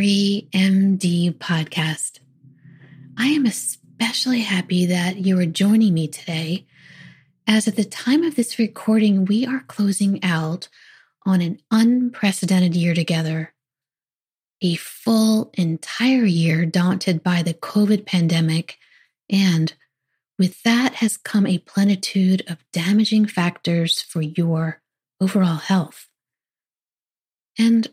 Free MD podcast. I am especially happy that you are joining me today, as at the time of this recording, we are closing out on an unprecedented year together. A full entire year daunted by the COVID pandemic, and with that has come a plenitude of damaging factors for your overall health. And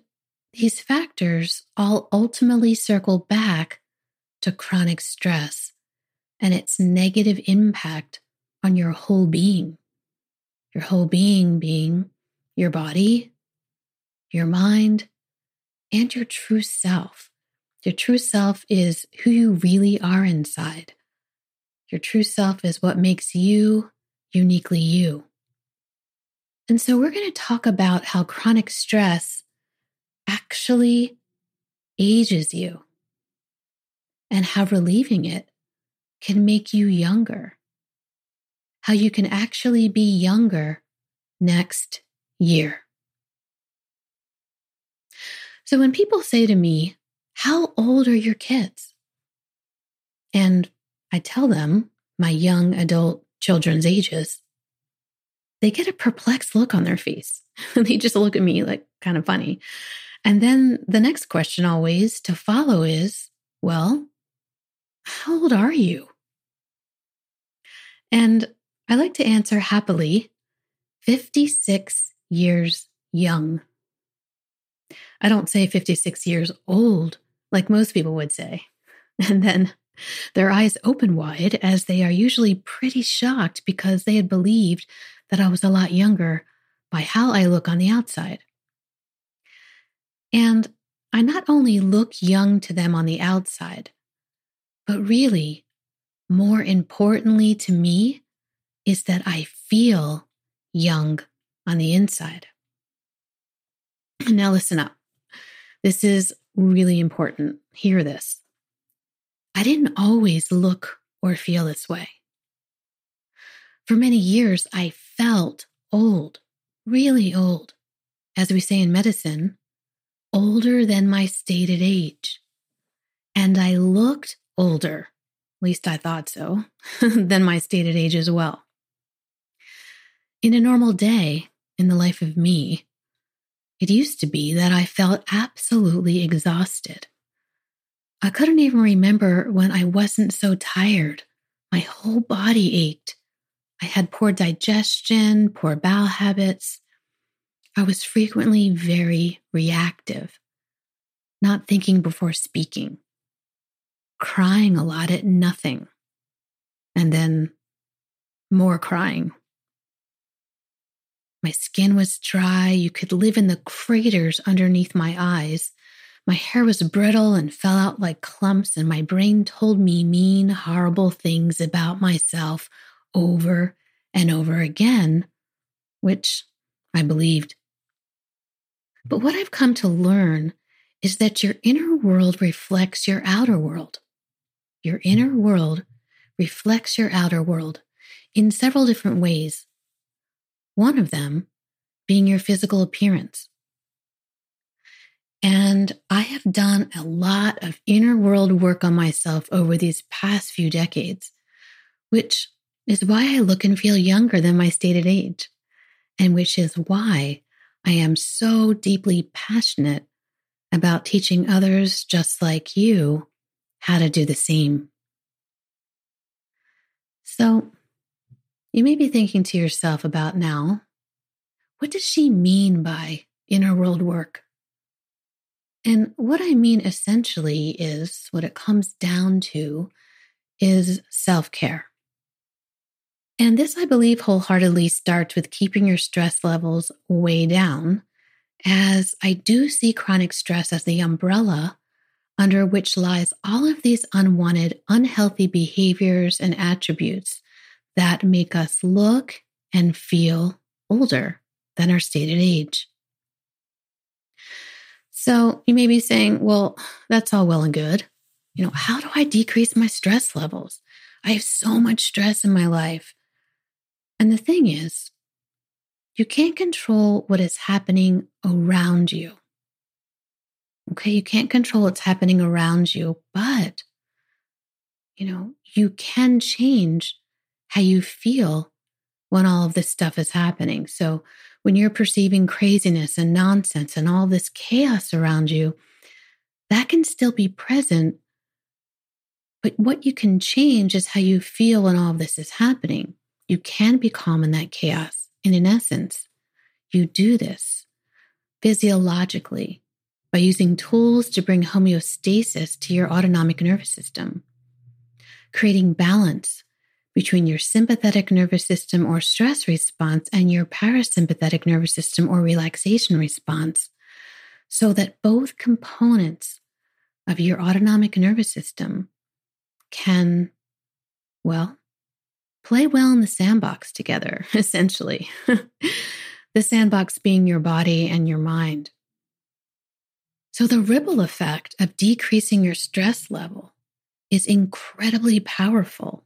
these factors all ultimately circle back to chronic stress and its negative impact on your whole being. Your whole being being your body, your mind, and your true self. Your true self is who you really are inside. Your true self is what makes you uniquely you. And so, we're going to talk about how chronic stress actually ages you and how relieving it can make you younger. How you can actually be younger next year. So when people say to me, How old are your kids? And I tell them my young adult children's ages, they get a perplexed look on their face. they just look at me like kind of funny. And then the next question always to follow is, well, how old are you? And I like to answer happily 56 years young. I don't say 56 years old like most people would say. And then their eyes open wide as they are usually pretty shocked because they had believed that I was a lot younger by how I look on the outside. And I not only look young to them on the outside, but really, more importantly to me, is that I feel young on the inside. Now, listen up. This is really important. Hear this. I didn't always look or feel this way. For many years, I felt old, really old. As we say in medicine, older than my stated age. And I looked older, at least I thought so, than my stated age as well. In a normal day in the life of me, it used to be that I felt absolutely exhausted. I couldn't even remember when I wasn't so tired. My whole body ached. I had poor digestion, poor bowel habits, I was frequently very reactive, not thinking before speaking, crying a lot at nothing, and then more crying. My skin was dry. You could live in the craters underneath my eyes. My hair was brittle and fell out like clumps, and my brain told me mean, horrible things about myself over and over again, which I believed. But what I've come to learn is that your inner world reflects your outer world. Your hmm. inner world reflects your outer world in several different ways. One of them being your physical appearance. And I have done a lot of inner world work on myself over these past few decades, which is why I look and feel younger than my stated age, and which is why I am so deeply passionate about teaching others just like you how to do the same. So, you may be thinking to yourself about now, what does she mean by inner world work? And what I mean essentially is what it comes down to is self care. And this, I believe, wholeheartedly starts with keeping your stress levels way down, as I do see chronic stress as the umbrella under which lies all of these unwanted, unhealthy behaviors and attributes that make us look and feel older than our stated age. So you may be saying, well, that's all well and good. You know, how do I decrease my stress levels? I have so much stress in my life. And the thing is, you can't control what is happening around you. Okay, you can't control what's happening around you, but you know, you can change how you feel when all of this stuff is happening. So, when you're perceiving craziness and nonsense and all this chaos around you, that can still be present. But what you can change is how you feel when all of this is happening. You can be calm in that chaos. And in essence, you do this physiologically by using tools to bring homeostasis to your autonomic nervous system, creating balance between your sympathetic nervous system or stress response and your parasympathetic nervous system or relaxation response, so that both components of your autonomic nervous system can, well, play well in the sandbox together, essentially. the sandbox being your body and your mind. So, the ripple effect of decreasing your stress level is incredibly powerful.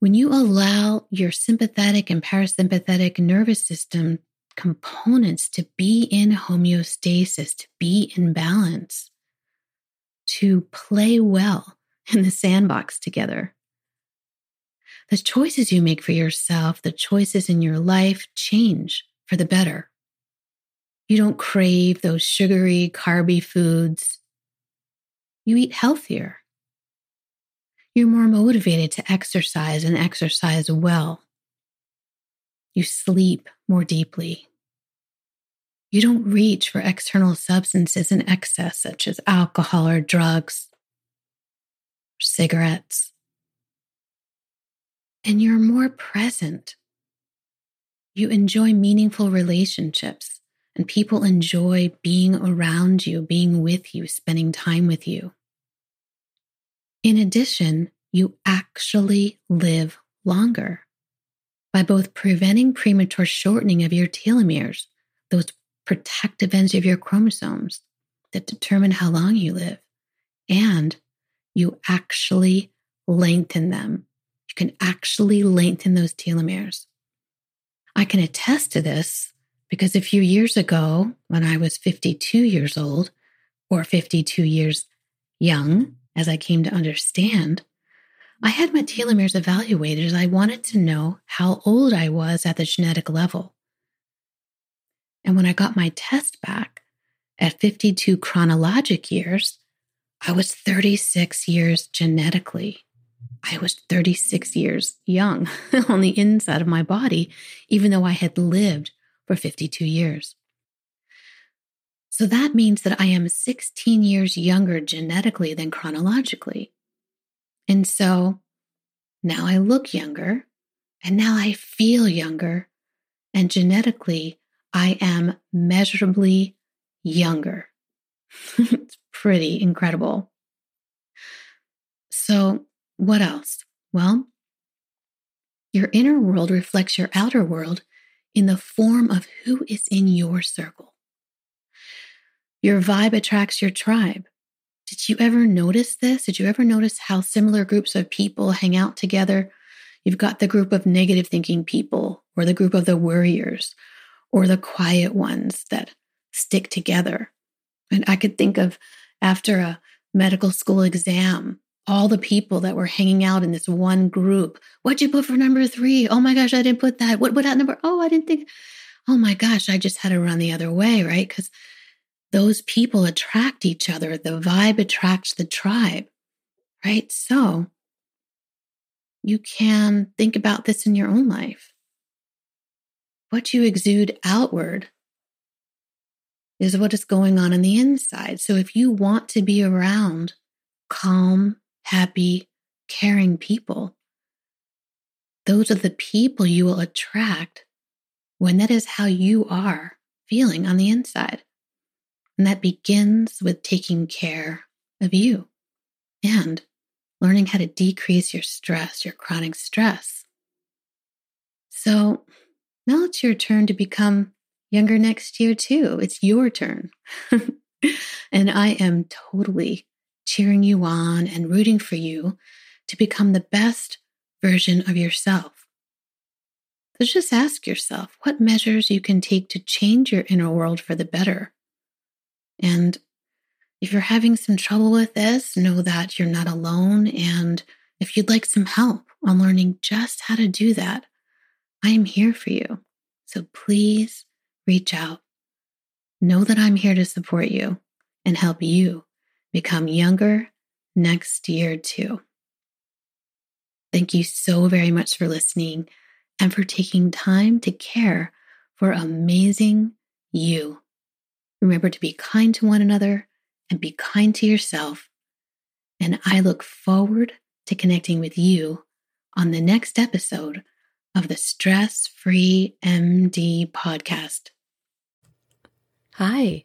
When you allow your sympathetic and parasympathetic nervous system components to be in homeostasis, to be in balance, to play well in the sandbox together, the choices you make for yourself, the choices in your life change for the better. You don't crave those sugary, carby foods. You eat healthier. You're more motivated to exercise and exercise well. You sleep more deeply. You don't reach for external substances in excess, such as alcohol or drugs, cigarettes and you're more present. You enjoy meaningful relationships, and people enjoy being around you, being with you, spending time with you. In addition, you actually live longer by both preventing premature shortening of your telomeres, those protective ends of your chromosomes that determine how long you live, and you actually lengthen them can actually lengthen those telomeres. I can attest to this because a few years ago, when I was 52 years old, or 52 years young, as I came to understand, I had my telomeres evaluated as I wanted to know how old I was at the genetic level. And when I got my test back at 52 chronologic years, I was 36 years genetically. I was 36 years young on the inside of my body, even though I had lived for 52 years. So that means that I am 16 years younger genetically than chronologically. And so now I look younger, and now I feel younger, and genetically, I am measurably younger. it's pretty incredible. So, what else? Well, your inner world reflects your outer world in the form of who is in your circle. Your vibe attracts your tribe. Did you ever notice this? Did you ever notice how similar groups of people hang out together? You've got the group of negative thinking people, or the group of the worriers, or the quiet ones that stick together. And I could think of after a medical school exam, all the people that were hanging out in this one group. What'd you put for number three? Oh my gosh, I didn't put that. What what that number? Oh, I didn't think. Oh my gosh, I just had to run the other way, right? Because those people attract each other. The vibe attracts the tribe, right? So you can think about this in your own life. What you exude outward is what is going on in the inside. So if you want to be around calm, happy, caring people, those are the people you will attract when that is how you are feeling on the inside. And that begins with taking care of you and learning how to decrease your stress, your chronic stress. So now it's your turn to become younger next year, too. It's your turn. and I am totally cheering you on and rooting for you to become the best version of yourself. So just ask yourself what measures you can take to change your inner world for the better. And if you're having some trouble with this, know that you're not alone. And if you'd like some help on learning just how to do that, I am here for you. So please reach out. Know that I'm here to support you and help you become younger next year, too. Thank you so very much for listening and for taking time to care for amazing you. Remember to be kind to one another and be kind to yourself. And I look forward to connecting with you on the next episode of the Stress Free MD podcast. Hi,